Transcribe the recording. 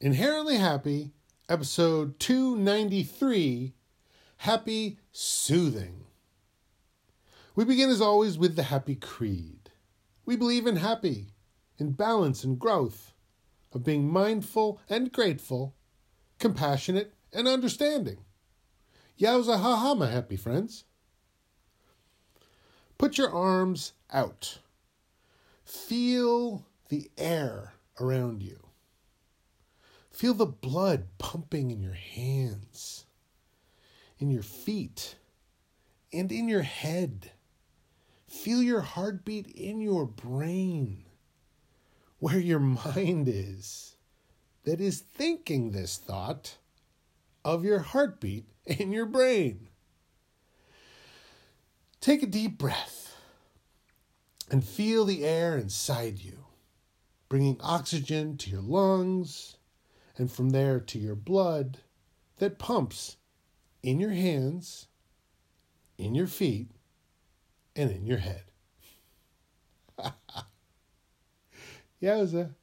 Inherently Happy, episode 293 Happy Soothing. We begin as always with the Happy Creed. We believe in happy, in balance and growth, of being mindful and grateful, compassionate and understanding. Yowza ha ha, my happy friends. Put your arms out. Feel the air around you. Feel the blood pumping in your hands, in your feet, and in your head. Feel your heartbeat in your brain, where your mind is, that is thinking this thought of your heartbeat in your brain. Take a deep breath and feel the air inside you, bringing oxygen to your lungs and from there to your blood that pumps in your hands, in your feet, and in your head. Yowza.